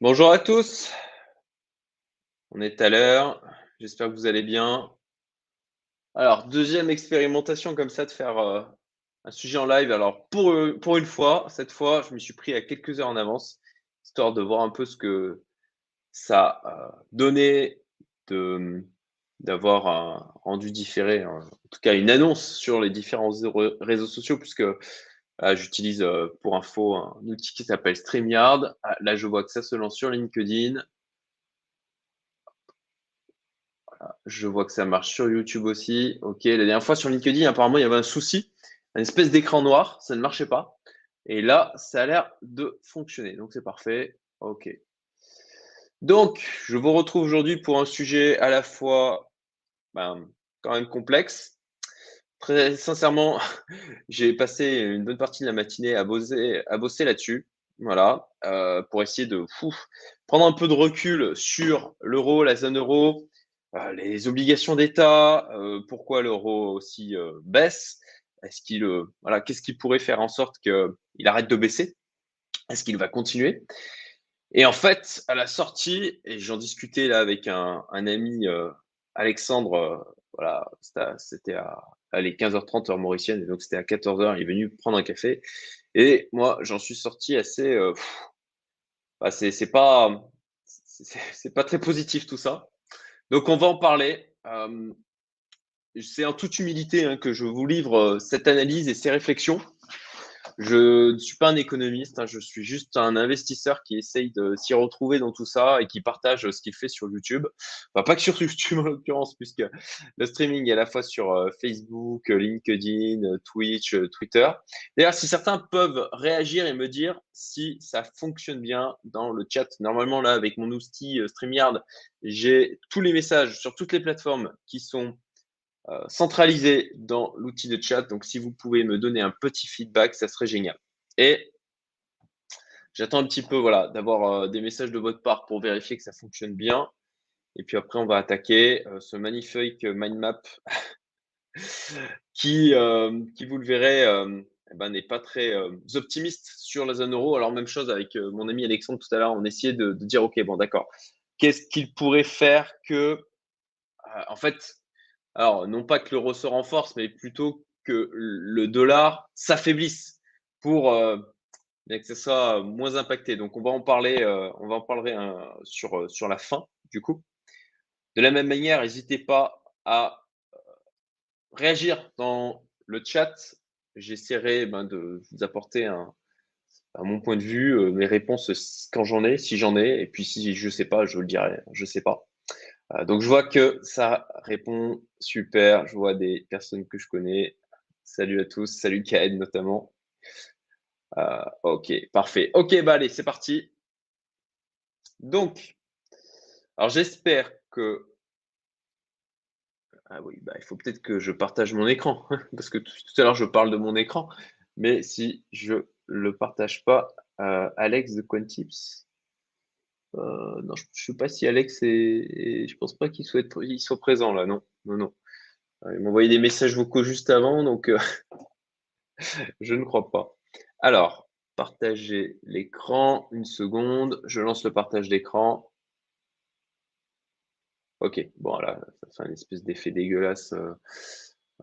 Bonjour à tous. On est à l'heure. J'espère que vous allez bien. Alors, deuxième expérimentation comme ça de faire euh, un sujet en live. Alors, pour, euh, pour une fois, cette fois, je me suis pris à quelques heures en avance, histoire de voir un peu ce que ça a donné de, d'avoir un rendu différé, en tout cas une annonce sur les différents réseaux sociaux, puisque j'utilise euh, pour info un outil qui s'appelle StreamYard. Ah, là, je vois que ça se lance sur LinkedIn. Je vois que ça marche sur YouTube aussi. Ok, la dernière fois sur LinkedIn, apparemment, il y avait un souci, une espèce d'écran noir, ça ne marchait pas. Et là, ça a l'air de fonctionner. Donc, c'est parfait. Ok. Donc, je vous retrouve aujourd'hui pour un sujet à la fois ben, quand même complexe, Très sincèrement, j'ai passé une bonne partie de la matinée à bosser, à bosser là-dessus. Voilà, euh, pour essayer de prendre un peu de recul sur l'euro, la zone euro, euh, les obligations d'État, euh, pourquoi l'euro aussi baisse, est-ce qu'il, voilà, qu'est-ce qui pourrait faire en sorte qu'il arrête de baisser, est-ce qu'il va continuer? Et en fait, à la sortie, et j'en discutais là avec un, un ami Alexandre, voilà, c'était à allez, 15h30 heure mauricienne, et donc c'était à 14h, il est venu prendre un café. Et moi, j'en suis sorti assez. Euh, bah, c'est pas, c'est pas très positif tout ça. Donc on va en parler. Euh, c'est en toute humilité hein, que je vous livre euh, cette analyse et ces réflexions. Je ne suis pas un économiste, hein, je suis juste un investisseur qui essaye de s'y retrouver dans tout ça et qui partage ce qu'il fait sur YouTube. Enfin, pas que sur YouTube en l'occurrence, puisque le streaming est à la fois sur euh, Facebook, LinkedIn, Twitch, euh, Twitter. D'ailleurs, si certains peuvent réagir et me dire si ça fonctionne bien dans le chat. Normalement, là, avec mon outil euh, StreamYard, j'ai tous les messages sur toutes les plateformes qui sont euh, centralisé dans l'outil de chat. Donc, si vous pouvez me donner un petit feedback, ça serait génial. Et j'attends un petit peu voilà, d'avoir euh, des messages de votre part pour vérifier que ça fonctionne bien. Et puis après, on va attaquer euh, ce magnifique mind map qui, qui, vous le verrez, eh ben, n'est pas très optimiste sur la zone euro. Alors, même chose avec mon ami Alexandre tout à l'heure, on essayait de, de dire, OK, bon, d'accord, qu'est-ce qu'il pourrait faire que, en fait, alors non pas que l'euro se renforce, mais plutôt que le dollar s'affaiblisse pour euh, que ce soit moins impacté. Donc on va en parler, euh, on va parler hein, sur, euh, sur la fin du coup. De la même manière, n'hésitez pas à réagir dans le chat. J'essaierai ben, de vous apporter un, à mon point de vue, mes réponses quand j'en ai, si j'en ai, et puis si je ne sais pas, je le dirai, je ne sais pas. Euh, donc je vois que ça répond super. Je vois des personnes que je connais. Salut à tous. Salut Kaed notamment. Euh, ok, parfait. Ok, bah allez, c'est parti. Donc, alors j'espère que. Ah oui, bah, il faut peut-être que je partage mon écran, parce que tout, à l'heure je parle de mon écran, mais si je le partage pas, euh, Alex de Quantips, euh, non, je ne sais pas si Alex est. je pense pas qu'il soit, il soit présent là, non. Non, non. Euh, il m'a envoyé des messages vocaux juste avant, donc euh, je ne crois pas. Alors, partager l'écran, une seconde. Je lance le partage d'écran. Ok, bon là, ça fait un espèce d'effet dégueulasse.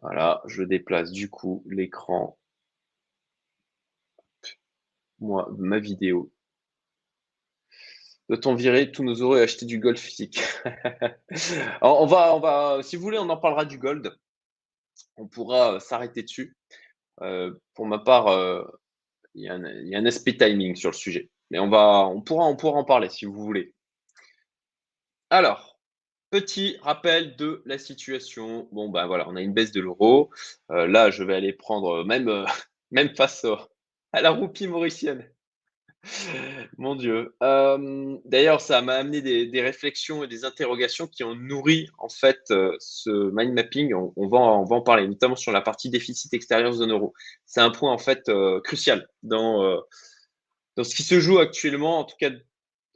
Voilà, je déplace du coup l'écran. Moi, ma vidéo Doit-on virer tous nos euros et acheter du gold physique on va, on va, si vous voulez, on en parlera du gold. On pourra euh, s'arrêter dessus. Euh, pour ma part, euh, il y, a un aspect timing sur le sujet. Mais on, va, pourra en parler si vous voulez. Alors, petit rappel de la situation. Bon, ben voilà, on a une baisse de l'euro. là, je vais aller prendre même, même face à la roupie mauricienne. Mon Dieu. D'ailleurs, ça m'a amené des, réflexions et des interrogations qui ont nourri en fait ce mind mapping. On, va, on va en parler, notamment sur la partie déficit extérieur zone euro. C'est un point en fait crucial dans, dans ce qui se joue actuellement, en tout cas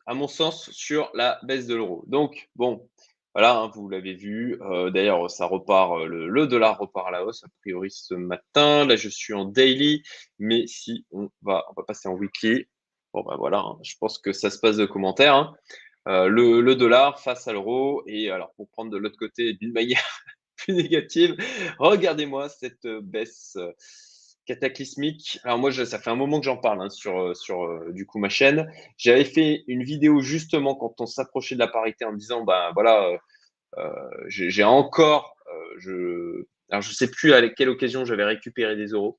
à mon sens, sur la baisse de l'euro. Donc, bon, voilà, hein, vous l'avez vu. D'ailleurs, ça repart, le, le, dollar repart à la hausse, a priori ce matin. Là, je suis en daily, mais si on va, on va passer en weekly, Bon, ben voilà, hein. je pense que ça se passe de commentaires. Hein. Euh, le, dollar face à l'euro. Et alors, pour prendre de l'autre côté d'une manière plus négative, regardez-moi cette baisse cataclysmique. Alors moi, ça fait un moment que j'en parle hein, sur, sur du coup ma chaîne. J'avais fait une vidéo justement quand on s'approchait de la parité en disant, ben voilà, j'ai encore, je, alors je sais plus à quelle occasion j'avais récupéré des euros.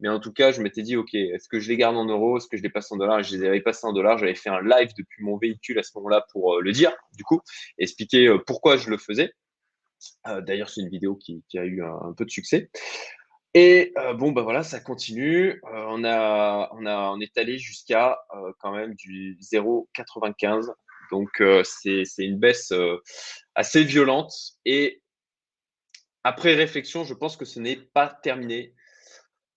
Mais en tout cas, je m'étais dit, OK, est-ce que je les garde en euros? Est-ce que je les passe en dollars? Je les avais passés en dollars. J'avais fait un live depuis mon véhicule à ce moment-là pour euh, le dire, du coup, expliquer euh, pourquoi je le faisais. Euh, d'ailleurs, c'est une vidéo qui, a eu un, peu de succès. Et bon, ben voilà, ça continue. on, a, on, a, on est allé jusqu'à quand même du 0,95. Donc, c'est une baisse assez violente. Et après réflexion, je pense que ce n'est pas terminé.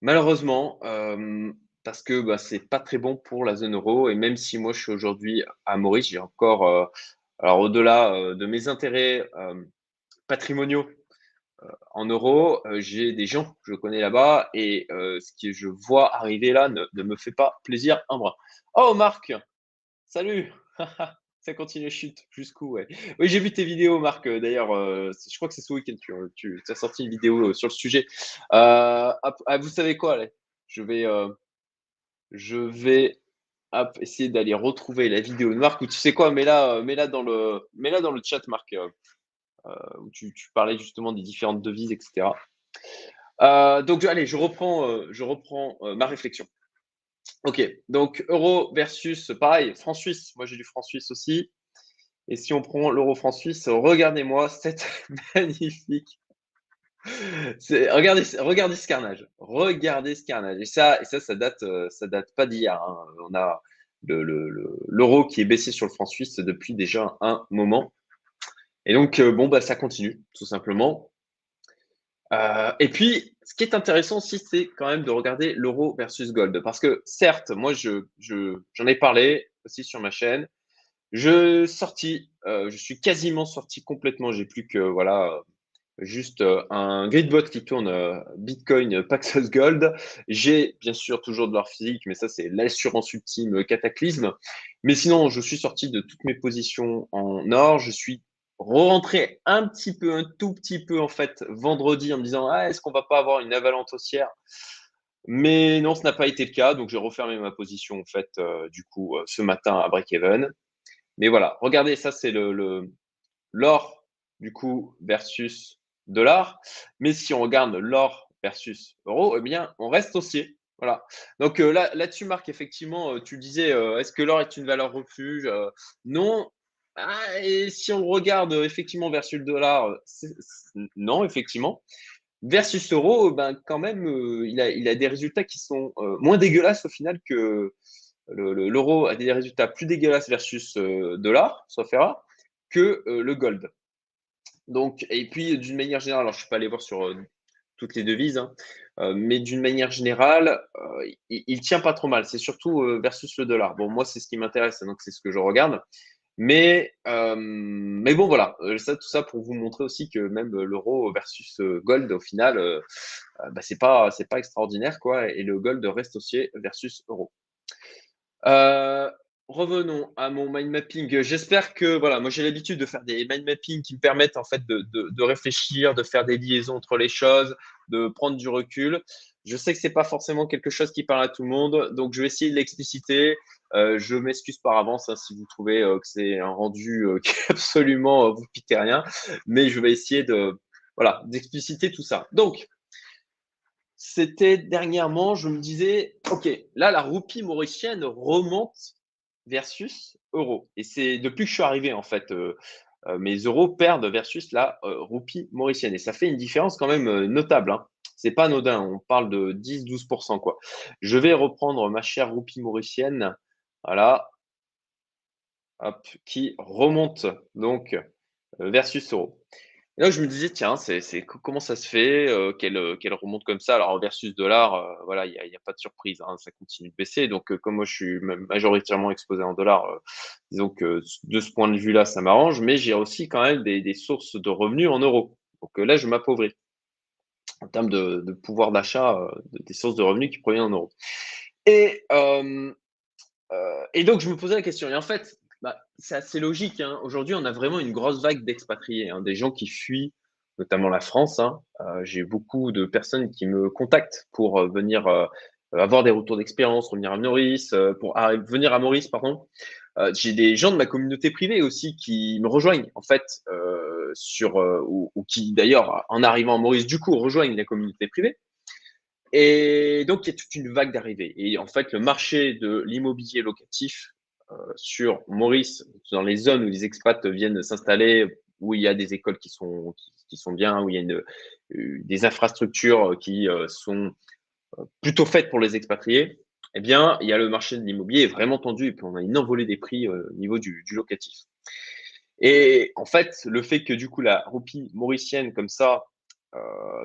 Malheureusement, euh, parce que bah, c'est pas très bon pour la zone euro. Et même si moi je suis aujourd'hui à Maurice, j'ai encore, euh, alors au-delà euh, de mes intérêts patrimoniaux en euros, j'ai des gens que je connais là-bas et ce que je vois arriver là ne, ne, me fait pas plaisir un bras. Oh Marc, salut Ça continue, chute. Jusqu'où, ouais. Oui, j'ai vu tes vidéos, Marc. Euh, d'ailleurs, euh, je crois que c'est ce week-end que tu, as sorti une vidéo euh, sur le sujet. Ah, vous savez quoi, allez Je vais, je vais essayer d'aller retrouver la vidéo de Marc. Ou tu sais quoi Mets là, mets là dans le, dans le chat, Marc, où tu, tu, parlais justement des différentes devises, etc. donc, allez, je reprends, je reprends ma réflexion. Ok, donc euro versus, pareil, franc-suisse. Moi, j'ai du franc-suisse aussi. Et si on prend l'euro franc-suisse, regardez-moi cette magnifique. Regardez, regardez ce carnage. Regardez ce carnage. Et ça, et ça, ça date, euh, ça date pas d'hier. Hein. On a l'euro qui est baissé sur le franc suisse depuis déjà un moment. Et donc, euh, bon, bah, ça continue, tout simplement. Euh, et puis, ce qui est intéressant aussi, c'est quand même de regarder l'euro versus gold. Parce que certes, moi, je, j'en ai parlé aussi sur ma chaîne. Je sorti, euh, je suis quasiment sorti complètement. J'ai plus que voilà, juste euh, un gridbot qui tourne Bitcoin Paxos Gold. J'ai bien sûr toujours de l'or physique, mais ça c'est l'assurance ultime cataclysme. Mais sinon, je suis sorti de toutes mes positions en or. Je suis rentrer un petit peu, un tout petit peu en fait vendredi en me disant ah, est-ce qu'on va pas avoir une avalanche haussière? Mais non, ce n'a pas été le cas, donc j'ai refermé ma position en fait euh, du coup euh, ce matin à break-even. Mais voilà, regardez, ça c'est le l'or du coup versus dollar. Mais si on regarde l'or versus euro, eh bien on reste haussier. Voilà. Donc euh, là, là-dessus, Marc, effectivement, tu disais, est-ce que l'or est une valeur refuge? Non, ah, et si on regarde euh, effectivement versus le dollar, non, effectivement. Versus l'euro, ben, quand même, euh, il, a, des résultats qui sont euh, moins dégueulasses au final que l'euro a des résultats plus dégueulasses versus dollar, soit rare, que le gold. Donc, et puis d'une manière générale, alors je ne suis pas allé voir sur toutes les devises, hein, mais d'une manière générale, il, il, tient pas trop mal. C'est surtout versus le dollar. Bon, moi, c'est ce qui m'intéresse, donc c'est ce que je regarde. Mais, euh, mais bon, voilà, euh, ça, tout ça pour vous montrer aussi que même l'euro versus euh, gold, au final, bah, c'est pas, pas extraordinaire, quoi. Et le gold reste haussier versus euro. revenons à mon mind mapping. J'espère que, voilà, moi j'ai l'habitude de faire des mind mapping qui me permettent en fait de, de, de réfléchir, de faire des liaisons entre les choses, de prendre du recul. Je sais que c'est pas forcément quelque chose qui parle à tout le monde, donc je vais essayer de l'expliciter. Euh, je m'excuse par avance hein, si vous trouvez euh, que c'est un rendu euh, qui absolument vous piquez rien, mais je vais essayer de voilà d'expliciter tout ça. Donc c'était dernièrement, je me disais, ok, là la roupie mauricienne remonte versus euro, et c'est depuis que je suis arrivé en fait. mes euros perdent versus la roupie mauricienne. Et ça fait une différence quand même notable. Hein c'est pas anodin. On parle de 10-12%. quoi. Je vais reprendre ma chère roupie mauricienne. Voilà. Qui remonte donc euh, versus euro. Et là, je me disais, tiens, c'est, comment ça se fait euh, euh, qu'elle, remonte comme ça? Alors, versus dollar, voilà, il n'y a, pas de surprise, hein, ça continue de baisser. Donc, comme moi, je suis majoritairement exposé en dollars, disons que de ce point de vue-là, ça m'arrange, mais j'ai aussi quand même des, sources de revenus en euros. Donc là, je m'appauvris en termes de, pouvoir d'achat, des sources de revenus qui proviennent en euros. Et et donc, je me posais la question. Et en fait, bah, c'est assez logique. Hein. Aujourd'hui, on a vraiment une grosse vague d'expatriés, hein, des gens qui fuient notamment la France. Hein. J'ai beaucoup de personnes qui me contactent pour venir avoir des retours d'expérience, revenir à Maurice, pour venir à Maurice, pardon. J'ai des gens de ma communauté privée aussi qui me rejoignent en fait ou, ou, qui d'ailleurs en arrivant à Maurice du coup rejoignent la communauté privée. Et donc, il y a toute une vague d'arrivées. Et en fait, le marché de l'immobilier locatif euh, sur Maurice, dans les zones où les expats viennent s'installer, où il y a des écoles qui sont, qui, sont bien, où il y a une, euh, des infrastructures qui euh, sont plutôt faites pour les expatriés, eh bien, il y a le marché de l'immobilier vraiment tendu et puis on a une envolée des prix au niveau du, du locatif. Et en fait, le fait que du coup la roupie mauricienne comme ça euh,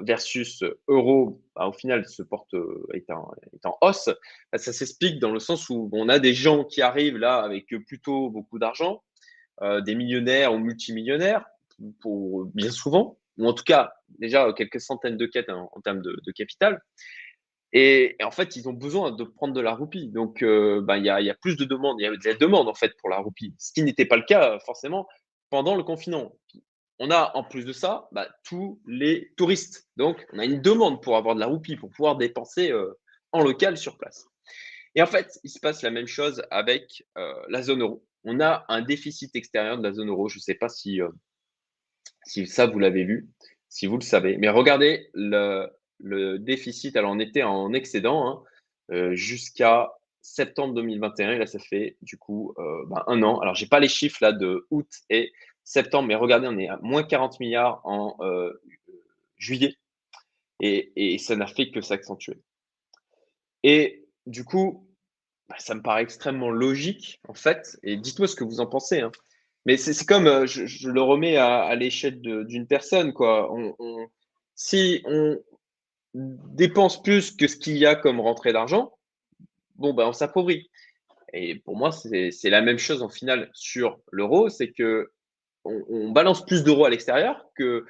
versus euro, bah, au final, se porte euh, est en, hausse. Bah, ça s'explique dans le sens où on a des gens qui arrivent là avec plutôt beaucoup d'argent, euh, des millionnaires ou multimillionnaires, pour bien souvent, ou en tout cas déjà quelques centaines de quêtes en, termes de, capital. Et, en fait, ils ont besoin de prendre de la roupie. Donc, bah, il y, a, y, a, plus de demandes. Il y a des demandes en fait pour la roupie, ce qui n'était pas le cas forcément pendant le confinement on a en plus de ça bah, tous les touristes. Donc, on a une demande pour avoir de la roupie, pour pouvoir dépenser euh, en local sur place. Et en fait, il se passe la même chose avec euh, la zone euro. On a un déficit extérieur de la zone euro. Je ne sais pas si, euh, si ça, vous l'avez vu, si vous le savez. Mais regardez, le, déficit, alors on était en excédent hein, jusqu'à septembre 2021. Et là, ça fait du coup bah, un an. Alors, je n'ai pas les chiffres là de août et septembre, mais regardez, on est à moins 40 milliards en euh, juillet. Et, ça n'a fait que s'accentuer. Et du coup, bah, ça me paraît extrêmement logique, en fait. Et dites-moi ce que vous en pensez. Hein. Mais c'est comme, euh, je, le remets à, l'échelle d'une personne, quoi. si on dépense plus que ce qu'il y a comme rentrée d'argent, bon, ben, on s'appauvrit. Et pour moi, c'est la même chose en finale sur l'euro, c'est que on, balance plus d'euros à l'extérieur que,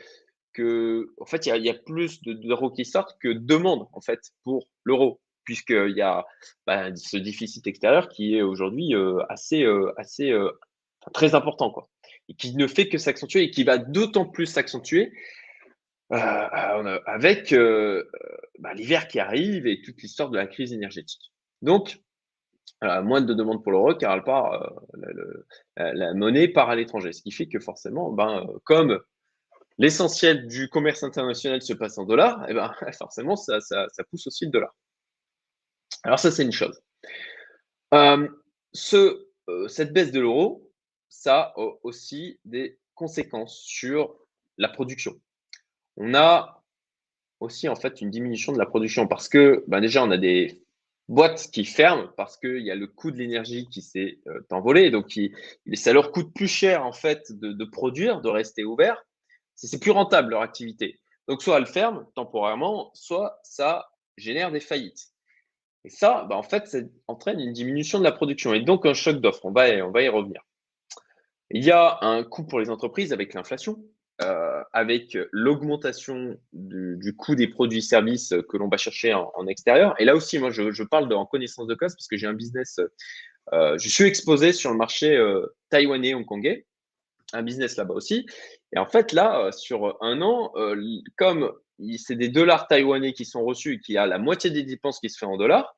en fait, il y, a plus d'euros qui sortent que demande en fait pour l'euro, puisqu'il y a bah, ce déficit extérieur qui est aujourd'hui euh, assez, euh, assez euh, très important, quoi, et qui ne fait que s'accentuer et qui va d'autant plus s'accentuer avec bah, l'hiver qui arrive et toute l'histoire de la crise énergétique. Donc, moins de demandes pour l'euro car euh, la, monnaie part à l'étranger. Ce qui fait que forcément, ben, euh, comme l'essentiel du commerce international se passe en dollars, eh ben, forcément, ça, pousse aussi le dollar. Alors ça, c'est une chose. Euh, ce, cette baisse de l'euro, ça a aussi des conséquences sur la production. On a aussi en fait une diminution de la production parce que ben, déjà on a des boîtes qui ferment parce qu'il y a le coût de l'énergie qui s'est euh, envolé. Donc, ça leur coûte plus cher en fait de, produire, de rester ouvert. C'est plus rentable leur activité. Donc, soit elles ferment temporairement, soit ça génère des faillites. Et ça, bah, en fait, ça entraîne une diminution de la production et donc un choc d'offres. On va, on va y revenir. Il y a un coût pour les entreprises avec l'inflation. Euh, avec l'augmentation du, coût des produits et services que l'on va chercher en, extérieur. Et là aussi, moi, je, parle de, en connaissance de cause parce que j'ai un business, euh, je suis exposé sur le marché euh, taïwanais, hongkongais, un business là-bas aussi. Et en fait, là, sur un an, comme c'est des dollars taïwanais qui sont reçus et qu'il y a la moitié des dépenses qui se fait en dollars,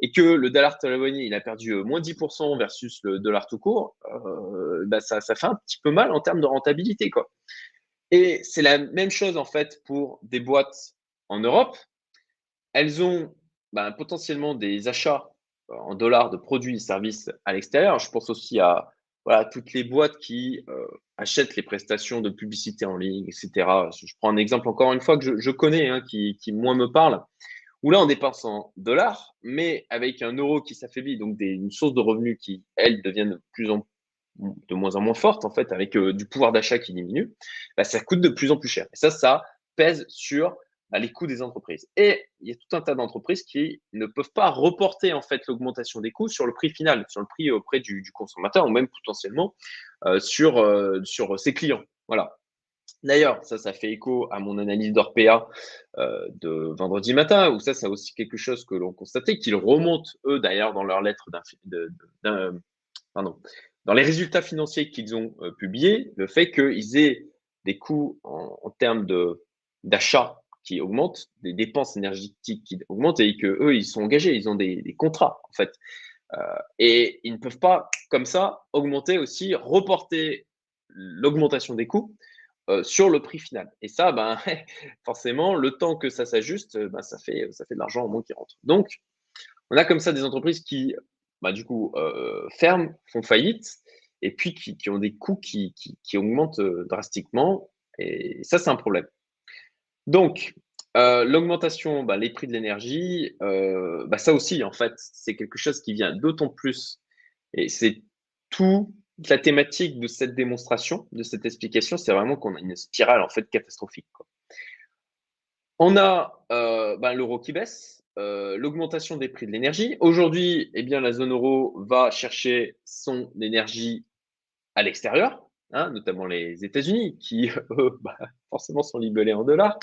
et que le dollar taïwanais, il a perdu moins 10% versus le dollar tout court, bah ça, ça, fait un petit peu mal en termes de rentabilité. Quoi. Et c'est la même chose en fait pour des boîtes en Europe. Elles ont ben, potentiellement des achats euh, en dollars de produits et services à l'extérieur. Je pense aussi à toutes les boîtes qui euh, achètent les prestations de publicité en ligne, etc. Je prends un exemple encore une fois que je, connais, hein, qui, moins me parle, où là on dépense en dollars, mais avec un euro qui s'affaiblit, donc une source de revenus qui, elles, deviennent de plus en de moins en moins forte, en fait, avec euh, du pouvoir d'achat qui diminue, bah, ça coûte de plus en plus cher. Et ça, ça pèse sur bah, les coûts des entreprises. Et il y a tout un tas d'entreprises qui ne peuvent pas reporter en fait l'augmentation des coûts sur le prix final, sur le prix auprès du, consommateur ou même potentiellement euh, sur, euh, sur ses clients. Voilà. D'ailleurs, ça, ça fait écho à mon analyse d'Orpea de vendredi matin, où ça, c'est aussi quelque chose que l'on constatait, qu'ils remontent, eux, d'ailleurs, dans leur lettre dans les résultats financiers qu'ils ont euh, publiés, le fait qu'ils aient des coûts en, termes d'achat qui augmentent, des dépenses énergétiques qui augmentent et que eux, ils sont engagés, ils ont des, contrats, en fait. Euh, et ils ne peuvent pas, comme ça, augmenter aussi, reporter l'augmentation des coûts euh, sur le prix final. Et ça, ben, forcément, le temps que ça s'ajuste, ben, ça, fait, ça fait de l'argent en moins qui rentre. Donc, on a comme ça des entreprises qui, bah, du coup, euh, ferment, font faillite, et puis qui, ont des coûts qui, qui, augmentent euh, drastiquement. Et ça, c'est un problème. Donc, l'augmentation, bah, les prix de l'énergie, bah, ça aussi, en fait, c'est quelque chose qui vient d'autant plus, et c'est tout la thématique de cette démonstration, de cette explication, c'est vraiment qu'on a une spirale en fait catastrophique. On a euh, ben, l'euro qui baisse, euh, l'augmentation des prix de l'énergie. Aujourd'hui, eh bien, la zone euro va chercher son énergie à l'extérieur, hein, notamment les États-Unis, qui eux, bah, forcément sont libellés en dollars.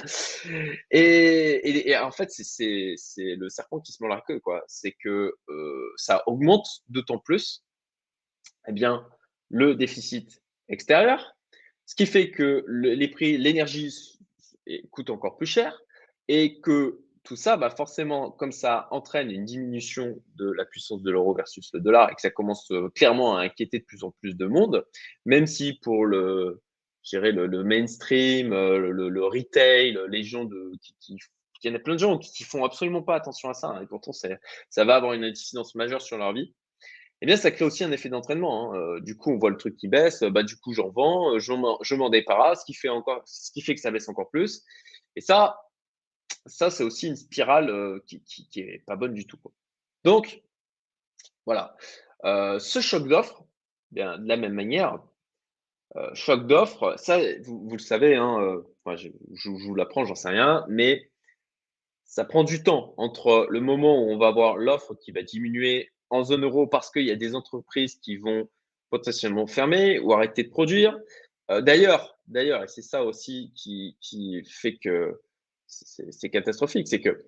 Et, en fait, c'est le serpent qui se mord la queue. C'est que euh, ça augmente d'autant plus eh bien, le déficit extérieur, ce qui fait que les prix, l'énergie coûte encore plus cher et que tout ça, bah forcément, comme ça entraîne une diminution de la puissance de l'euro versus le dollar et que ça commence euh, clairement à inquiéter de plus en plus de monde, même si pour le, le, mainstream, euh, le, retail, les gens de, qui, il y en a plein de gens qui, ne font absolument pas attention à ça, hein, et pourtant ça va avoir une incidence majeure sur leur vie eh bien, ça crée aussi un effet d'entraînement. Hein. Euh, du coup, on voit le truc qui baisse, bah, du coup, j'en vends, je m'en débarrasse, ce qui, fait ce qui fait que ça baisse encore plus. Et ça, ça c'est aussi une spirale euh, qui, n'est pas bonne du tout. Donc, voilà. ce choc d'offres, bien, de la même manière, choc d'offres, ça, vous, le savez, hein, je, je, vous l'apprends, j'en sais rien, mais ça prend du temps entre le moment où on va avoir l'offre qui va diminuer en zone euro parce qu'il y a des entreprises qui vont potentiellement fermer ou arrêter de produire. Euh, d'ailleurs, d'ailleurs, et c'est ça aussi qui, fait que c'est catastrophique, c'est que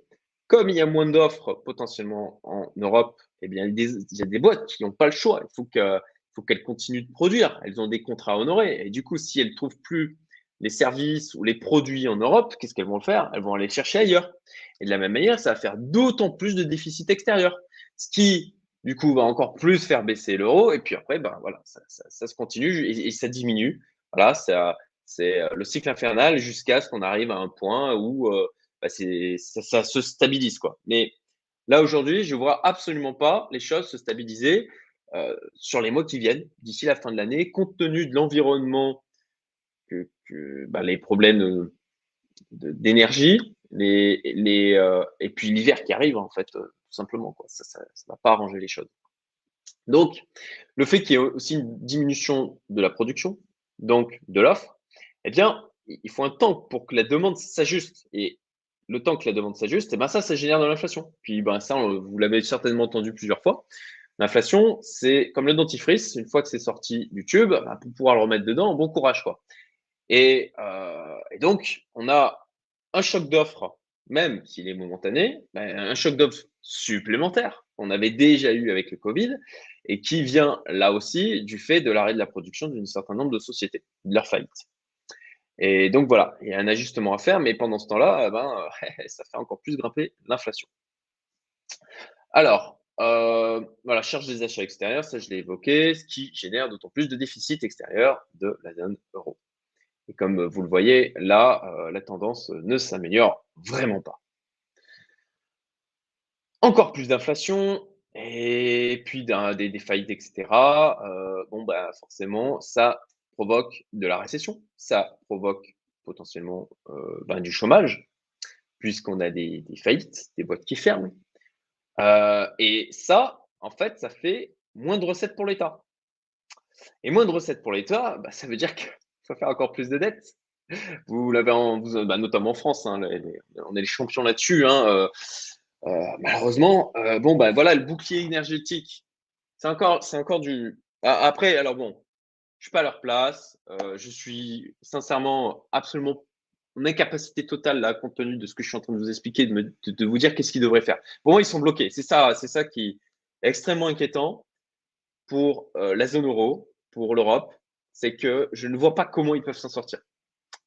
comme il y a moins d'offres potentiellement en Europe, eh bien, il y a des, boîtes qui n'ont pas le choix. Il faut qu'elles continuent de produire. Elles ont des contrats à honorer. Et du coup, si elles ne trouvent plus les services ou les produits en Europe, qu'est-ce qu'elles vont faire? Elles vont aller chercher ailleurs. Et de la même manière, ça va faire d'autant plus de déficit extérieur. Ce qui du coup, va encore plus faire baisser l'euro. Et puis après, ben, voilà, ça, se continue et, ça diminue. Voilà, c'est euh, le cycle infernal jusqu'à ce qu'on arrive à un point où euh, bah, ça, se stabilise. Quoi. Mais là, aujourd'hui, je ne vois absolument pas les choses se stabiliser euh, sur les mois qui viennent, d'ici la fin de l'année, compte tenu de l'environnement, que, bah, les problèmes d'énergie, les, et puis l'hiver qui arrive, en fait, simplement. Quoi. Ça ne va pas arranger les choses. Donc, le fait qu'il y ait aussi une diminution de la production, donc de l'offre, eh bien, il faut un temps pour que la demande s'ajuste. Et le temps que la demande s'ajuste, eh ben ça, ça génère de l'inflation. Puis ben, ça, vous l'avez certainement entendu plusieurs fois. L'inflation, c'est comme le dentifrice, une fois que c'est sorti du tube, ben, pour pouvoir le remettre dedans, bon courage. Quoi. Et, euh, et donc, on a un choc d'offre, même s'il est momentané, ben, un choc d'offre supplémentaire qu'on avait déjà eu avec le Covid et qui vient là aussi du fait de l'arrêt de la production d'un certain nombre de sociétés, de leur faillite. Et donc voilà, il y a un ajustement à faire, mais pendant ce temps-là, eh ben, ça fait encore plus grimper l'inflation. Alors, euh, voilà, charge des achats extérieurs, ça je l'ai évoqué, ce qui génère d'autant plus de déficit extérieur de la zone euro. Et comme vous le voyez, là, euh, la tendance ne s'améliore vraiment pas encore plus d'inflation et puis des, faillites, etc. Euh, bon, bah, forcément, ça provoque de la récession, ça provoque potentiellement euh, ben, du chômage, puisqu'on a des, faillites, des boîtes qui ferment. Euh, et ça, en fait, ça fait moins de recettes pour l'État. Et moins de recettes pour l'État, bah, ça veut dire qu'il faut faire encore plus de dettes. Vous l'avez bah, notamment en France, hein, on est les champions là-dessus. Hein, euh, malheureusement, bon, ben voilà, le bouclier énergétique, c'est encore, c'est encore du. Après, alors bon, je suis pas à leur place. je suis sincèrement absolument en incapacité totale, là, compte tenu de ce que je suis en train de vous expliquer, de, vous dire qu'est-ce qu'ils devraient faire. Pour moi, ils sont bloqués. C'est ça, c'est ça qui est extrêmement inquiétant pour la zone euro, pour l'Europe. C'est que je ne vois pas comment ils peuvent s'en sortir.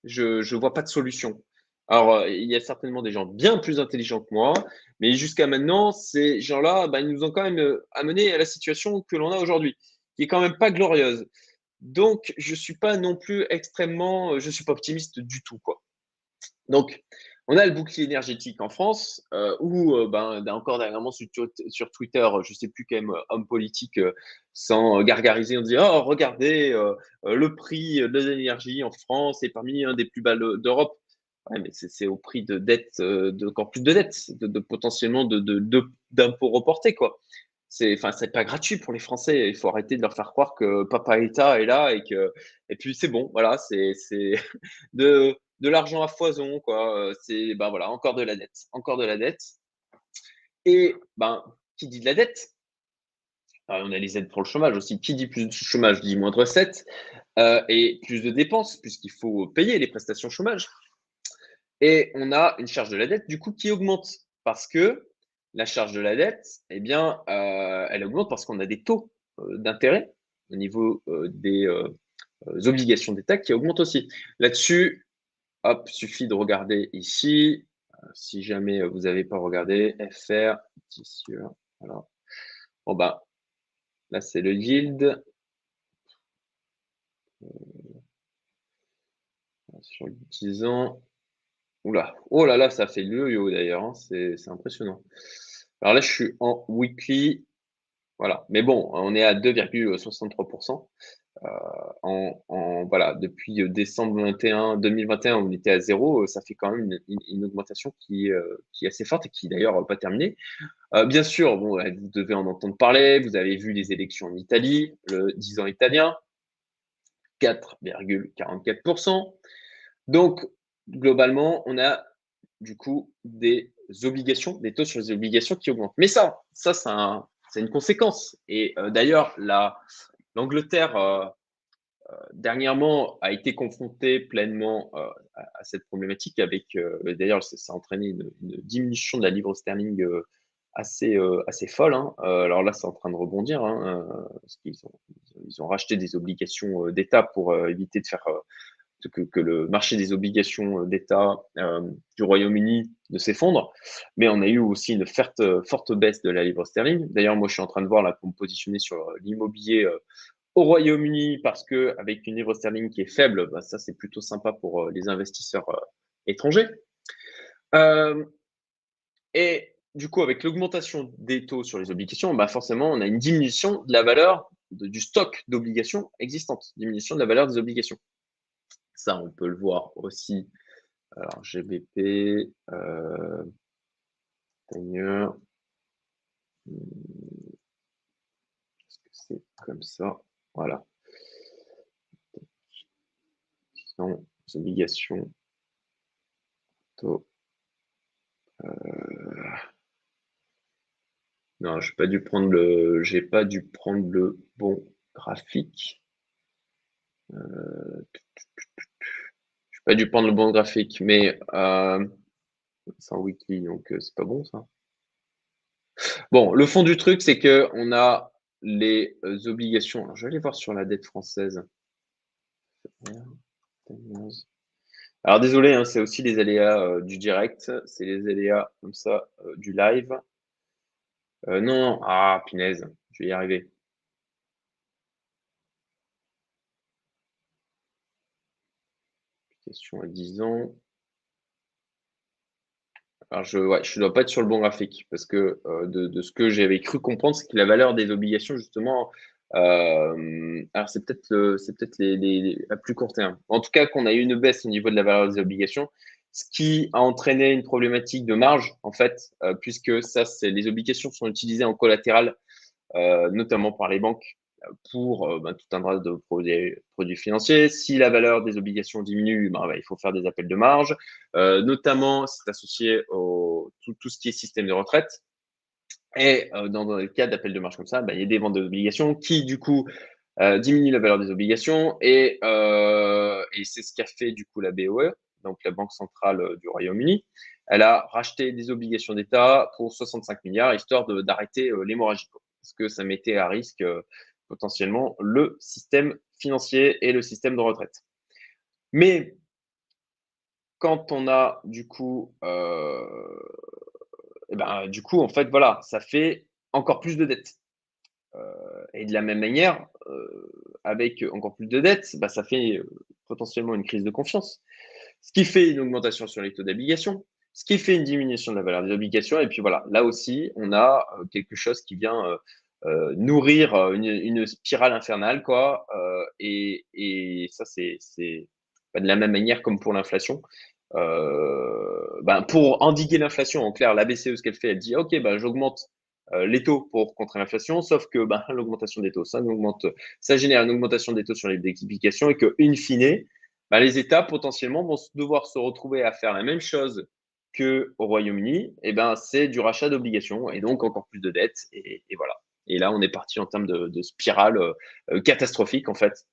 Je ne vois pas de solution. Alors, euh, il y a certainement des gens bien plus intelligents que moi, mais jusqu'à maintenant, ces gens-là, bah, ils nous ont quand même euh, amené à la situation que l'on a aujourd'hui, qui est quand même pas glorieuse. Donc, je suis pas non plus extrêmement, euh, je suis pas optimiste du tout, quoi. Donc, on a le bouclier énergétique en France, où ben, encore dernièrement sur, sur, Twitter, je sais plus quel homme politique, sans gargariser, on dit oh regardez le prix de l'énergie en France est parmi un des plus bas d'Europe mais c'est au prix de dettes, euh, de, encore plus de dettes, de, potentiellement d'impôts reportés, quoi. C'est, enfin, c'est pas gratuit pour les Français. Il faut arrêter de leur faire croire que papa État est là et que, et puis c'est bon, voilà, c'est, c'est de, de l'argent à foison, quoi. C'est, ben voilà, encore de la dette, encore de la dette. Et ben, qui dit de la dette? On a les aides pour le chômage aussi. Qui dit plus de chômage dit moins de recettes euh, et plus de dépenses, puisqu'il faut payer les prestations chômage. Et on a une charge de la dette, du coup, qui augmente parce que la charge de la dette, eh bien, euh, elle augmente parce qu'on a des taux euh, d'intérêt au niveau euh, des obligations d'État qui augmentent aussi. Là-dessus, hop, suffit de regarder ici. si jamais vous n'avez pas regardé, FR, voilà. Bon, ben, là, c'est le yield. Sur 10 ans, Oula, oh là là, ça fait le yo d'ailleurs, hein. c'est impressionnant. Alors là, je suis en weekly, voilà. Mais bon, on est à 2,63%. Euh, en, voilà, depuis euh, décembre 21, 2021, on était à zéro. Ça fait quand même une, augmentation qui, euh, qui, est assez forte et qui d'ailleurs pas terminée. bien sûr, bon, vous devez en entendre parler. Vous avez vu les élections en Italie, le 10 ans italien, 4,44%. Donc, globalement, on a du coup des obligations, des taux sur les obligations qui augmentent. Mais ça, ça, c'est une conséquence. Et euh, d'ailleurs, l'Angleterre, euh, euh, dernièrement, a été confrontée pleinement à, cette problématique avec, d'ailleurs, ça, a entraîné une, diminution de la livre sterling assez, assez folle. Hein. alors là, c'est en train de rebondir, hein, parce qu'ils ils ont racheté des obligations d'État pour éviter de faire que, le marché des obligations euh, d'État euh, du Royaume-Uni ne s'effondre, mais on a eu aussi une forte, forte baisse de la livre sterling. D'ailleurs, moi, je suis en train de voir là pour me positionner sur euh, l'immobilier au Royaume-Uni parce que avec une livre sterling qui est faible, bah, ça c'est plutôt sympa pour les investisseurs étrangers. et du coup, avec l'augmentation des taux sur les obligations, bah forcément, on a une diminution de la valeur du stock d'obligations existantes, diminution de la valeur des obligations. On peut le voir aussi. Alors, GBP, euh, Est-ce que c'est comme ça? Voilà. Sinon, obligations. Euh, non, j'ai pas dû prendre le, j'ai pas dû prendre le bon graphique. Euh, pas dû prendre le bon graphique, mais euh, c'est en weekly, donc euh, c'est pas bon ça. Bon, le fond du truc, c'est que on a les euh, obligations. je vais aller voir sur la dette française. Alors désolé, hein, c'est aussi les aléas du direct, c'est les aléas comme ça du live. non, ah, pinaise, je vais y arriver. À 10 ans. Alors, je ne je dois pas être sur le bon graphique parce que euh, de, ce que j'avais cru comprendre, c'est que la valeur des obligations, justement, euh, alors c'est peut-être peut-être les, à plus court terme. En tout cas, qu'on a eu une baisse au niveau de la valeur des obligations, ce qui a entraîné une problématique de marge, en fait, euh, puisque ça, les obligations sont utilisées en collatéral, notamment par les banques pour euh, ben, tout un tas de produits, financiers. Si la valeur des obligations diminue, ben, ben, il faut faire des appels de marge. Euh, notamment, c'est associé au tout, ce qui est système de retraite. Et euh, dans, le cas d'appels de marge comme ça, il y a des ventes d'obligations qui, du coup, diminue la valeur des obligations et, et c'est ce qu'a fait du coup la BOE, donc la Banque centrale du Royaume-Uni. Elle a racheté des obligations d'État pour 65 milliards, histoire d'arrêter l'hémorragie, parce que ça mettait à risque potentiellement le système financier et le système de retraite. Mais quand on a du coup, euh, eh ben, du coup, en fait, voilà, ça fait encore plus de dettes. Euh, et de la même manière, euh, avec encore plus de dettes, bah, ça fait potentiellement une crise de confiance. Ce qui fait une augmentation sur les taux d'obligation, ce qui fait une diminution de la valeur des obligations. Et puis voilà, là aussi, on a quelque chose qui vient euh, nourrir euh, une, spirale infernale, quoi. Euh, et, et, ça, c'est de la même manière comme pour l'inflation. ben pour endiguer l'inflation, en clair, la BCE, ce qu'elle fait, elle dit, OK, ben, j'augmente les taux pour contrer l'inflation, sauf que ben, l'augmentation des taux, ça, augmente, ça génère une augmentation des taux sur les multiplications et que, in fine, ben, les États potentiellement vont devoir se retrouver à faire la même chose qu'au Royaume-Uni, et ben c'est du rachat d'obligations et donc encore plus de dettes et voilà. Et là, on est parti en termes de, spirale euh, euh, catastrophique, en fait.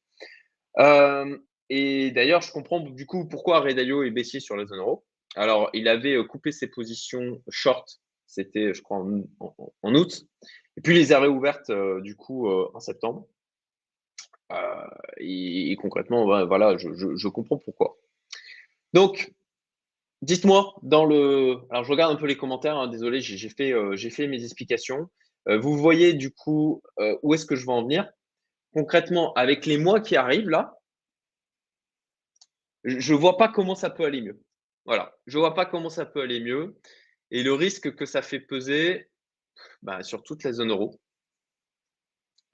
Euh, et d'ailleurs, je comprends du coup pourquoi Ray est baissier sur la zone euro. Alors, il avait coupé ses positions short, c'était, je crois, en, août. Et puis, les a réouvertes, du coup, en septembre. et, concrètement, voilà, je, comprends pourquoi. Donc, dites-moi dans le. Alors, je regarde un peu les commentaires. Hein, désolé, j'ai fait mes explications. Euh, vous voyez du coup euh, où est-ce que je veux en venir? Concrètement, avec les mois qui arrivent là, je ne vois pas comment ça peut aller mieux. Voilà, je ne vois pas comment ça peut aller mieux. Et le risque que ça fait peser bah, sur toute la zone euro.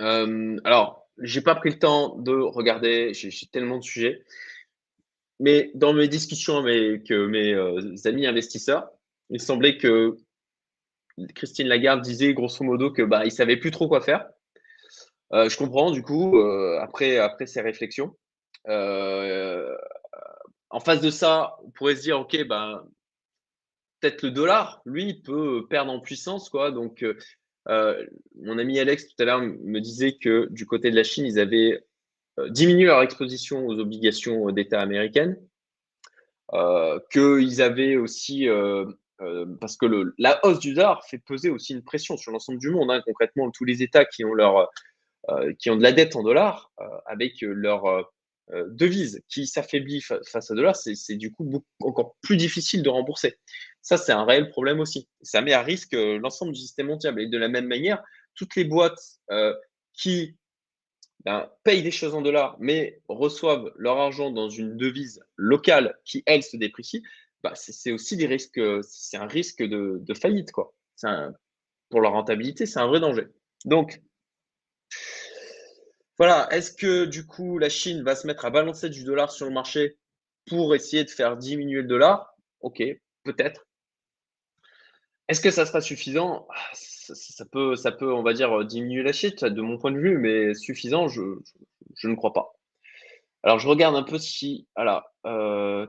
Euh, alors, j'ai pas pris le temps de regarder, j'ai tellement de sujets. Mais dans mes discussions avec mes amis investisseurs, il semblait que Christine Lagarde disait grosso modo que bah, il savait plus trop quoi faire. Euh, je comprends du coup euh, après après ces réflexions. Euh, en face de ça, on pourrait se dire ok ben peut-être le dollar, lui, peut perdre en puissance quoi. Donc mon ami Alex tout à l'heure me disait que du côté de la Chine, ils avaient diminué leur exposition aux obligations d'État américaines, qu'ils avaient aussi euh, parce que la hausse du dollar fait peser aussi une pression sur l'ensemble du monde. Hein. Concrètement, tous les États qui ont, leur, euh, qui ont de la dette en dollars euh, avec leur devise qui s'affaiblit face à dollars, c'est du coup encore plus difficile de rembourser. Ça, c'est un réel problème aussi. Ça met à risque l'ensemble du système mondial. Et de la même manière, toutes les boîtes qui ben, payent des choses en dollars, mais reçoivent leur argent dans une devise locale qui, elle, se déprécie, bah, c'est aussi des risques, c'est un risque de, faillite, quoi. pour leur rentabilité, c'est un vrai danger. Donc, voilà, est-ce que du coup la Chine va se mettre à balancer du dollar sur le marché pour essayer de faire diminuer le dollar? Ok, peut-être. Est-ce que ça sera suffisant? Ça, peut, on va dire, diminuer la chute de mon point de vue, mais suffisant, je, ne crois pas. Alors, je regarde un peu si. Euh,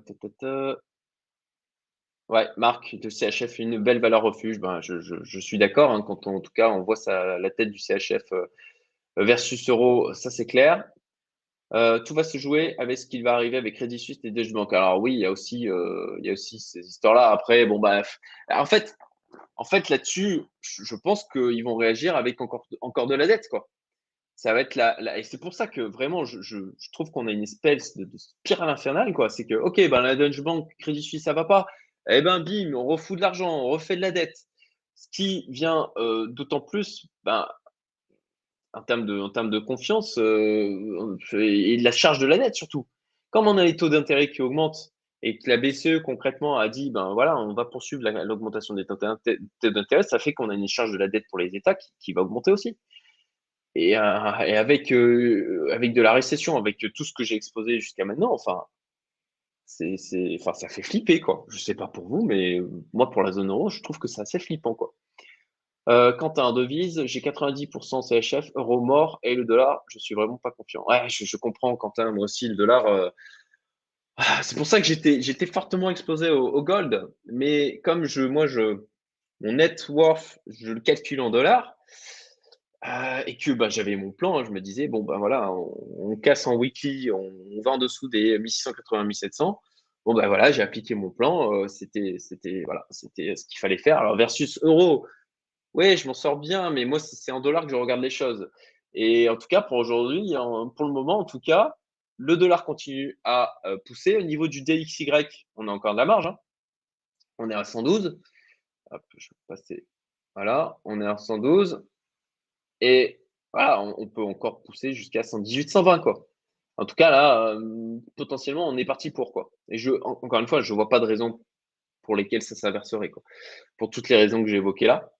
Ouais, Marc, le CHF une belle valeur refuge. Ben, je, suis d'accord. Hein, quand en tout cas on voit la tête du CHF euh, versus euro, ça c'est clair. Euh, tout va se jouer avec ce qui va arriver avec Crédit Suisse et Deutsche Bank. Alors oui, il y a aussi, euh, il y a aussi ces histoires-là. Après, bon bah, en fait, en fait là-dessus, je pense qu'ils vont réagir avec encore, encore de la dette, quoi. Ça va être la, et c'est pour ça que vraiment, je, trouve qu'on a une espèce de, spirale infernale, quoi. C'est que, ok, ben la Deutsche Bank, Crédit Suisse, ça va pas eh ben bim, on refout de l'argent, on refait de la dette. Ce qui vient euh, d'autant plus, ben, en termes de, confiance euh, et de la charge de la dette surtout. Comme on a les taux d'intérêt qui augmentent et que la BCE concrètement a dit, ben voilà, on va poursuivre l'augmentation des taux d'intérêt, ça fait qu'on a une charge de la dette pour les États qui, va augmenter aussi. Et, euh, avec de la récession, avec tout ce que j'ai exposé jusqu'à maintenant, enfin, enfin, ça fait flipper, quoi. Je sais pas pour vous, mais moi, pour la zone euro, je trouve que c'est assez flippant, quoi. Euh, quant à un devise, j'ai 90% CHF, euro mort et le dollar, je suis vraiment pas confiant. Ouais, je, comprends, Quentin, moi aussi, le dollar. Euh, ah, c'est pour ça que j'étais, fortement exposé au, gold, mais comme je, moi, je, mon net worth, je le calcule en dollars, Euh, et que bah, j'avais mon plan, hein, je me disais, bon, ben voilà, on, casse en weekly, on, va en dessous des 1680, 1700. Bon, ben voilà, j'ai appliqué mon plan, euh, c'était c'était voilà, c'était ce qu'il fallait faire. Alors, versus euro, oui, je m'en sors bien, mais moi, c'est en dollars que je regarde les choses. Et en tout cas, pour aujourd'hui, pour le moment, en tout cas, le dollar continue à euh, pousser. Au niveau du DXY, on a encore de la marge. Hein. On est à 112. Hop, je vais passer. Voilà, on est à 112. Et voilà, on, peut encore pousser jusqu'à 118, 120, quoi. En tout cas, là, euh, potentiellement, on est parti pour, quoi. Et je, encore une fois, je ne vois pas de raison pour lesquelles ça s'inverserait. Pour toutes les raisons que j'ai évoquées là.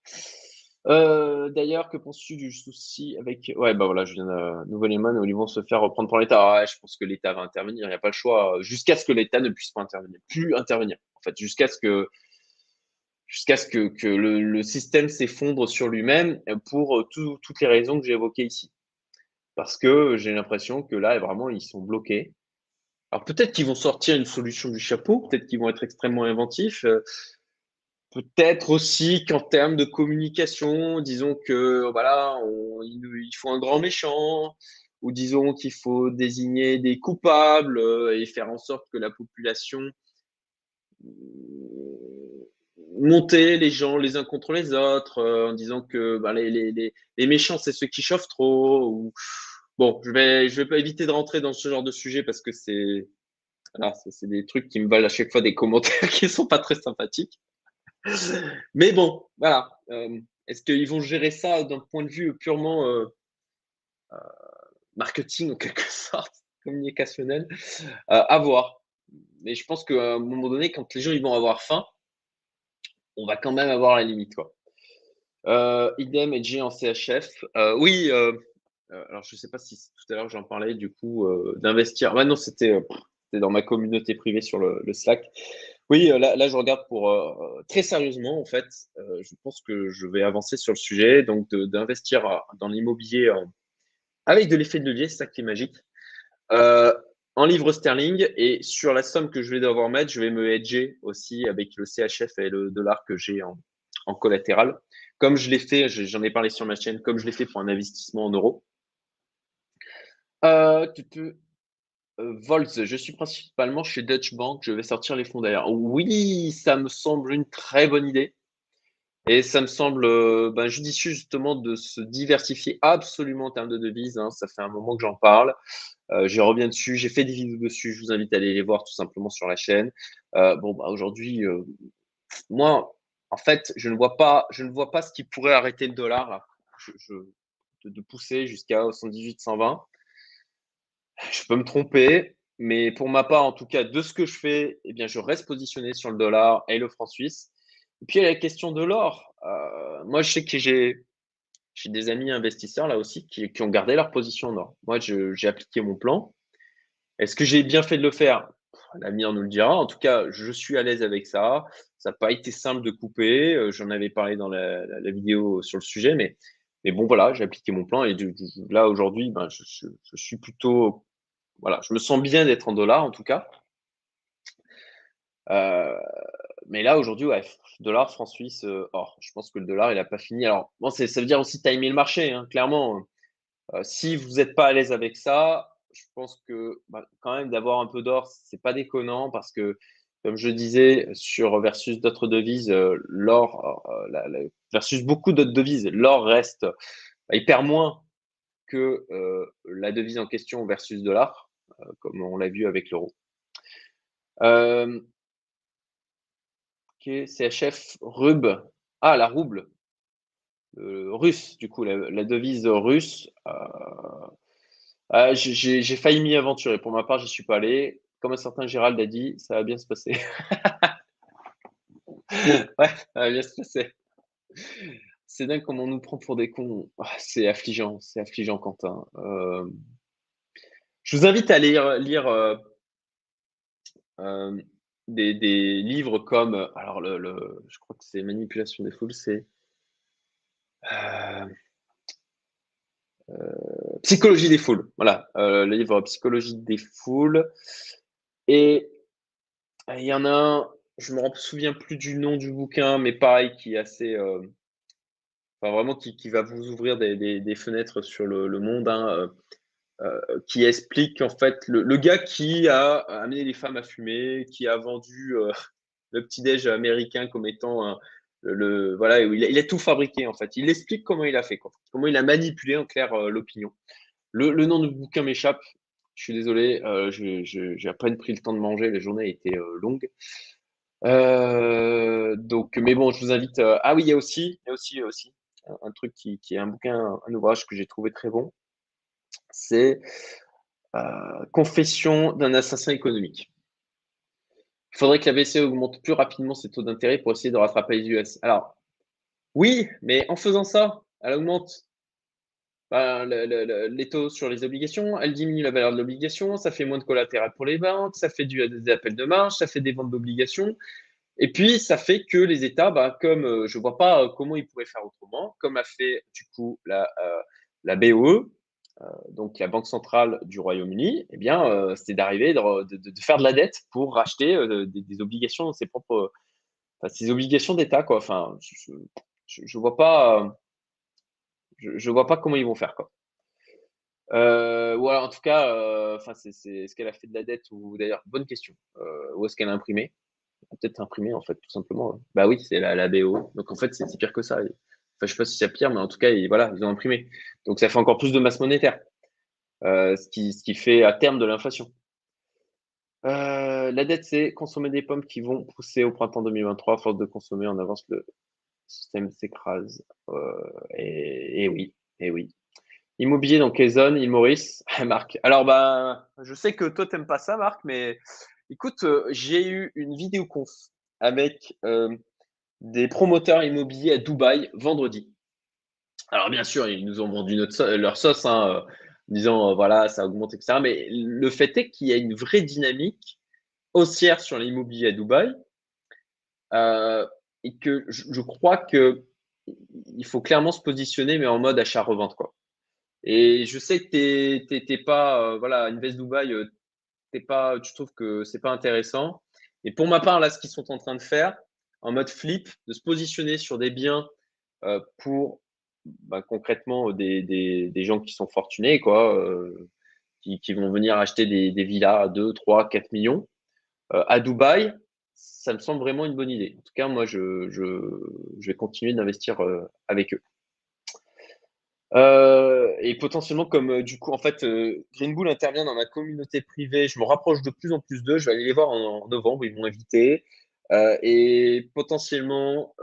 Euh, d'ailleurs, que penses-tu du souci avec. Ouais, bah voilà, je viens de nouveau Lehman où ils vont se faire reprendre par l'État. Ouais, je pense que l'État va intervenir, il n'y a pas le choix, jusqu'à ce que l'État ne puisse pas intervenir, plus intervenir, en fait, jusqu'à ce que jusqu'à ce que, que le, le, système s'effondre sur lui-même pour euh, toutes les raisons que j'ai évoquées ici. Parce que j'ai l'impression que là, vraiment, ils sont bloqués. Alors peut-être qu'ils vont sortir une solution du chapeau, peut-être qu'ils vont être extrêmement inventifs. Euh, peut-être aussi qu'en termes de communication, disons que voilà, il faut un grand méchant, ou disons qu'il faut désigner des coupables euh, et faire en sorte que la population monter les gens les uns contre les autres euh, en disant que ben, les, les, les, méchants, c'est ceux qui chauffent trop. Bon, je vais, je vais pas éviter de rentrer dans ce genre de sujet parce que c'est voilà, c'est des trucs qui me valent à chaque fois des commentaires qui sont pas très sympathiques. Mais bon, voilà. Euh, est-ce qu'ils vont gérer ça d'un point de vue purement euh, marketing en quelque sorte, communicationnel? À voir. Mais je pense qu'à un moment donné, quand les gens ils vont avoir faim, on va quand même avoir la limite. Quoi. Euh, idem Edge en CHF. Euh, oui, euh, alors je ne sais pas si tout à l'heure j'en parlais du coup d'investir. Ouais, non, c'était dans ma communauté privée sur le, Slack. Oui, là, là, je regarde pour très sérieusement en fait. je pense que je vais avancer sur le sujet, donc d'investir dans l'immobilier avec de l'effet de levier, c'est ça qui est magique en livre sterling et sur la somme que je vais devoir mettre, je vais me hedger aussi avec le CHF et le dollar que j'ai en, collatéral. Comme je l'ai fait, j'en ai parlé sur ma chaîne, comme je l'ai fait pour un investissement en euros. Euh, euh Volts, je suis principalement chez Dutch Bank, je vais sortir les fonds d'ailleurs. Oui, ça me semble une très bonne idée. Et ça me semble euh, ben, judicieux justement de se diversifier absolument en termes de devises. Hein. Ça fait un moment que j'en parle. Euh, je reviens dessus. J'ai fait des vidéos dessus. Je vous invite à aller les voir tout simplement sur la chaîne. Euh, bon, bah, aujourd'hui, moi, en fait, je ne vois pas, je ne vois pas ce qui pourrait arrêter le dollar de, pousser jusqu'à 118, 120. Je peux me tromper, mais pour ma part, en tout cas, de ce que je fais, eh bien, je reste positionné sur le dollar et le franc suisse. Et puis, il y a la question de l'or. moi, je sais que j'ai des amis investisseurs là aussi qui, ont gardé leur position en or. Moi, j'ai appliqué mon plan. Est-ce que j'ai bien fait de le faire? L'avenir nous le dira. En tout cas, je suis à l'aise avec ça. Ça n'a pas été simple de couper. Euh, j'en avais parlé dans la, vidéo sur le sujet, mais, mais bon, voilà, j'ai appliqué mon plan. Et là, aujourd'hui, ben, je, suis plutôt. Voilà, je me sens bien d'être en dollars, en tout cas. Euh, mais là, aujourd'hui, ouais, dollar, franc suisse, euh, or. Je pense que le dollar, il n'a pas fini. Alors, bon, ça veut dire aussi timer le marché, hein, clairement. Euh, si vous n'êtes pas à l'aise avec ça, je pense que bah, quand même d'avoir un peu d'or, c'est pas déconnant parce que, comme je disais, sur versus d'autres devises, euh, l'or, versus beaucoup d'autres devises, l'or reste, bah, il perd moins que la devise en question versus dollar, comme on l'a vu avec l'euro. CHF RUB. Ah, la rouble. russe, du coup, la, devise russe. Euh, ah, j'ai failli m'y aventurer. Pour ma part, je suis pas allé. Comme un certain Gérald a dit, ça va bien se passer. ouais, ça va bien se passer. C'est dingue comment on nous prend pour des cons. Ah, c'est affligeant, c'est affligeant, Quentin. Euh, je vous invite à lire, lire euh, des, livres comme, alors le, je crois que c'est Manipulation des foules, c'est euh, euh, Psychologie des foules. Voilà, euh, le livre Psychologie des foules. Et il y en a un, je me souviens plus du nom du bouquin, mais pareil, qui est assez. enfin vraiment qui, qui, va vous ouvrir des, des, fenêtres sur le, le monde, hein, qui explique en fait le, gars qui a amené les femmes à fumer, qui a vendu le petit-déj américain comme étant le, voilà, il a, tout fabriqué en fait. Il explique comment il a fait, comment il a manipulé en clair l'opinion. Le, nom du bouquin m'échappe. Je suis désolé, euh, j'ai à peine pris le temps de manger, la journée a été euh, longue. Euh, donc, mais bon, je vous invite. ah oui, il y a aussi, y a aussi, aussi un, truc qui, est un bouquin, un ouvrage que j'ai trouvé très bon. C'est Confession d'un assassin économique. Il faudrait que la BCE augmente plus rapidement ses taux d'intérêt pour essayer de rattraper les US. Alors, oui, mais en faisant ça, elle augmente ben, les taux sur les obligations, elle diminue la valeur de l'obligation, ça fait moins de collatéral pour les banques, ça fait du, des appels de marge, ça fait des ventes d'obligations. Et puis, ça fait que les États, bah, comme euh, je ne vois pas euh, comment ils pourraient faire autrement, comme a fait du coup la, euh, la BOE, donc la Banque centrale du Royaume-Uni, eh bien, c'est d'arriver de, faire de la dette pour racheter des, obligations, ses propres, ses obligations d'État, quoi. Enfin, je ne vois pas je vois pas comment ils vont faire. Quoi. Euh, en tout cas, euh, enfin, c'est, est-ce qu'elle a fait de la dette ou d'ailleurs, bonne question. Euh, où est-ce qu'elle a imprimé? Peut-être imprimé en fait, tout simplement. Bah oui, c'est la BO. Donc en fait, c'est, pire que ça. Enfin, je sais pas si c'est pire, mais en tout cas, ils, voilà, ils ont imprimé. Donc ça fait encore plus de masse monétaire, ce, qui, ce qui fait à terme de l'inflation. la dette, c'est consommer des pommes qui vont pousser au printemps 2023, force de consommer en avance le système s'écrase. Euh, et, oui, et oui. Immobilier dans quelle zone, Marc. Alors, bah, je sais que toi, t'aimes pas ça, Marc, mais écoute, euh, j'ai eu une vidéo conf avec euh, des promoteurs immobiliers à Dubaï vendredi. Alors, bien sûr, ils nous ont vendu leur sauce, hein, en disant voilà, ça augmente, etc. Mais le fait est qu'il y a une vraie dynamique haussière sur l'immobilier à Dubaï et que je, crois que il faut clairement se positionner, mais en mode achat-revente, quoi. Et je sais que tu n'es pas, euh, voilà, Invest Dubaï, euh, t'es pas, tu trouves que c'est pas intéressant. Et pour ma part, là, ce qu'ils sont en train de faire, en mode flip, de se positionner sur des biens euh, pour bah, concrètement des, des, gens qui sont fortunés, quoi, euh, qui, vont venir acheter des, villas à 2, 3, 4 millions euh, à Dubaï, ça me semble vraiment une bonne idée. En tout cas, moi, je, vais continuer d'investir euh, avec eux. Euh, et potentiellement, comme euh, du coup, en fait, Green Bull intervient dans ma communauté privée, je me rapproche de plus en plus d'eux. Je vais aller les voir en, novembre, ils m'ont invité. Et potentiellement,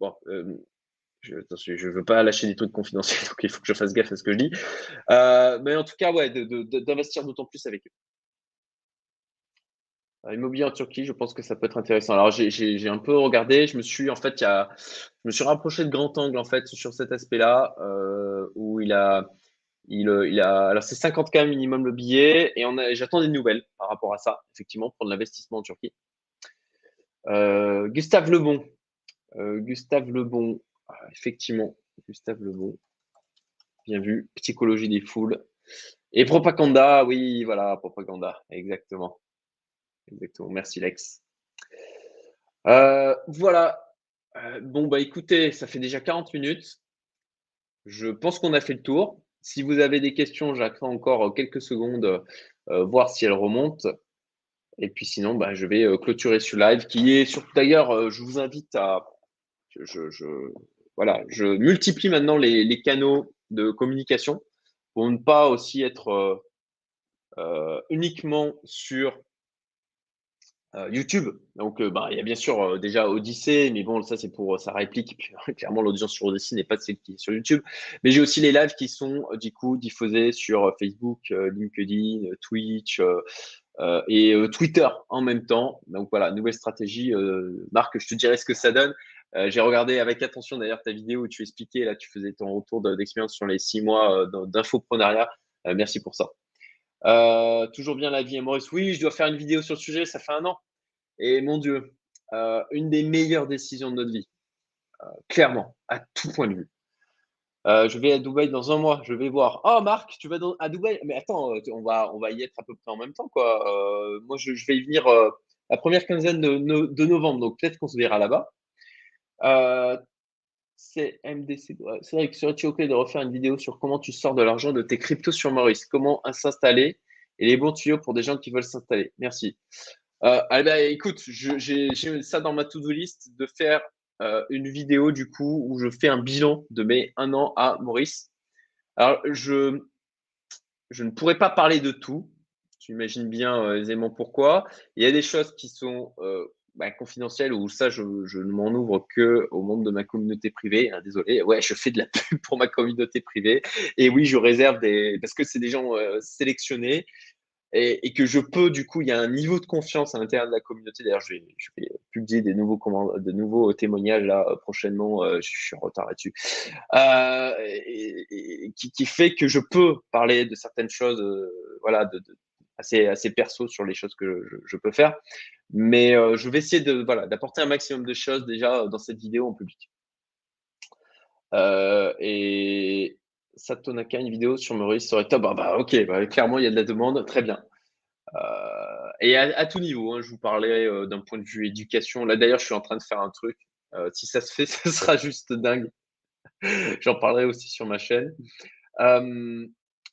bon, je ne veux pas lâcher des trucs confidentiels, donc il faut que je fasse gaffe à ce que je dis. mais en tout cas, ouais, d'investir d'autant plus avec eux. Euh, immobilier en Turquie, je pense que ça peut être intéressant. Alors j'ai un peu regardé, je me suis en fait, il y a, je me suis rapproché de Grand Angle en fait sur cet aspect-là euh, où il a, il, il a, alors c'est 50K minimum le billet et on j'attends des nouvelles par rapport à ça, effectivement, pour de l'investissement en Turquie. Euh, Gustave Lebon, Gustave Lebon, effectivement, Gustave Lebon, bien vu, psychologie des foules et propaganda, oui, voilà, propaganda, exactement. Exactement. Merci, Lex. Euh, voilà. Euh, bon, bah écoutez, ça fait déjà 40 minutes. Je pense qu'on a fait le tour. Si vous avez des questions, j'attends encore quelques secondes, euh, voir si elles remontent. Et puis sinon, bah, je vais clôturer ce live qui est surtout d'ailleurs, je vous invite à. Je, voilà, je multiplie maintenant les, canaux de communication pour ne pas aussi être uniquement sur euh, YouTube. Donc, euh, bah, il y a bien sûr euh, déjà Odyssée, mais bon, ça c'est pour sa réplique. clairement, l'audience sur Odyssée n'est pas celle qui est sur YouTube. Mais j'ai aussi les lives qui sont du coup diffusés sur Facebook, LinkedIn, Twitch et Twitter en même temps. Donc voilà, nouvelle stratégie. Marc, je te dirai ce que ça donne. j'ai regardé avec attention d'ailleurs ta vidéo où tu expliquais, là, tu faisais ton retour d'expérience sur les six mois d'infoprenariat. merci pour ça. Euh, toujours bien la vie et Maurice. Oui, je dois faire une vidéo sur le sujet, ça fait un an. Et mon Dieu, euh, une des meilleures décisions de notre vie. Euh, clairement, à tout point de vue. je vais à Dubaï dans un mois, je vais voir. Oh Marc, tu vas à Dubaï? Mais attends, on va, y être à peu près en même temps. quoi. moi, je, vais y venir la première quinzaine de novembre, donc peut-être qu'on se verra là-bas. C'est. C'est vrai que serait-il OK de refaire une vidéo sur comment tu sors de l'argent de tes cryptos sur Maurice Comment s'installer et les bons tuyaux pour des gens qui veulent s'installer Merci. Ben, écoute, j'ai ça dans ma to-do list de faire euh, une vidéo du coup où je fais un bilan de mes un an à Maurice. Alors, je, je ne pourrais pas parler de tout. Tu imagines bien euh, aisément pourquoi. Il y a des choses qui sont euh, bah, confidentiel ou ça, je, ne m'en ouvre que au monde de ma communauté privée. Hein, désolé, ouais, je fais de la pub pour ma communauté privée. Et oui, je réserve des parce que c'est des gens euh, sélectionnés et, que je peux, du coup, il y a un niveau de confiance à l'intérieur de la communauté. D'ailleurs, je vais, publier des nouveaux, de nouveaux témoignages là prochainement. Euh, je, suis en retard là-dessus. Euh, et, qui, fait que je peux parler de certaines choses, voilà, assez, perso sur les choses que je, peux faire. Mais euh, je vais essayer de, voilà, d'apporter un maximum de choses déjà dans cette vidéo en public. Euh, et Satonaka, une vidéo sur Maurice serait top. Ah bah, ok, bah, clairement, il y a de la demande. Très bien. Euh, et à, tout niveau, hein, je vous parlais d'un point de vue éducation. Là, d'ailleurs, je suis en train de faire un truc. si ça se fait, ce sera juste dingue. J'en parlerai aussi sur ma chaîne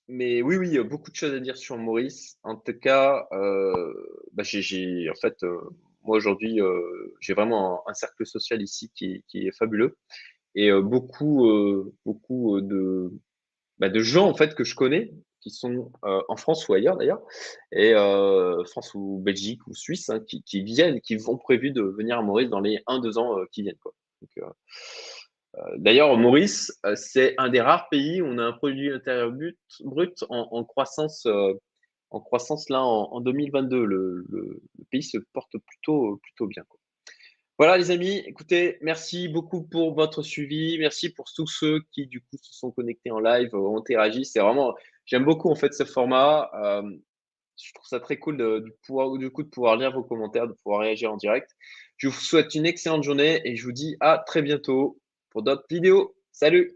mais oui, oui, beaucoup de choses à dire sur Maurice. En tout cas, euh, bah, j'ai, en fait, euh, moi aujourd'hui, euh, j'ai vraiment un, cercle social ici qui, qui est fabuleux et beaucoup, beaucoup de, bah, de gens en fait que je connais qui sont en France ou ailleurs d'ailleurs, et France ou Belgique ou Suisse, hein, qui, qui, viennent, qui vont prévu de venir à Maurice dans les 1-2 ans qui viennent. Quoi. Donc, euh, d'ailleurs, Maurice, euh, c'est un des rares pays où on a un produit intérieur brut, en, croissance, euh, en croissance là en, 2022. Le, pays se porte plutôt, bien. Voilà les amis, écoutez, merci beaucoup pour votre suivi, merci pour tous ceux qui du coup se sont connectés en live, ont interagi. C'est vraiment, j'aime beaucoup en fait ce format. je trouve ça très cool de pouvoir lire vos commentaires, de pouvoir réagir en direct. Je vous souhaite une excellente journée et je vous dis à très bientôt pour d'autres vidéos. Salut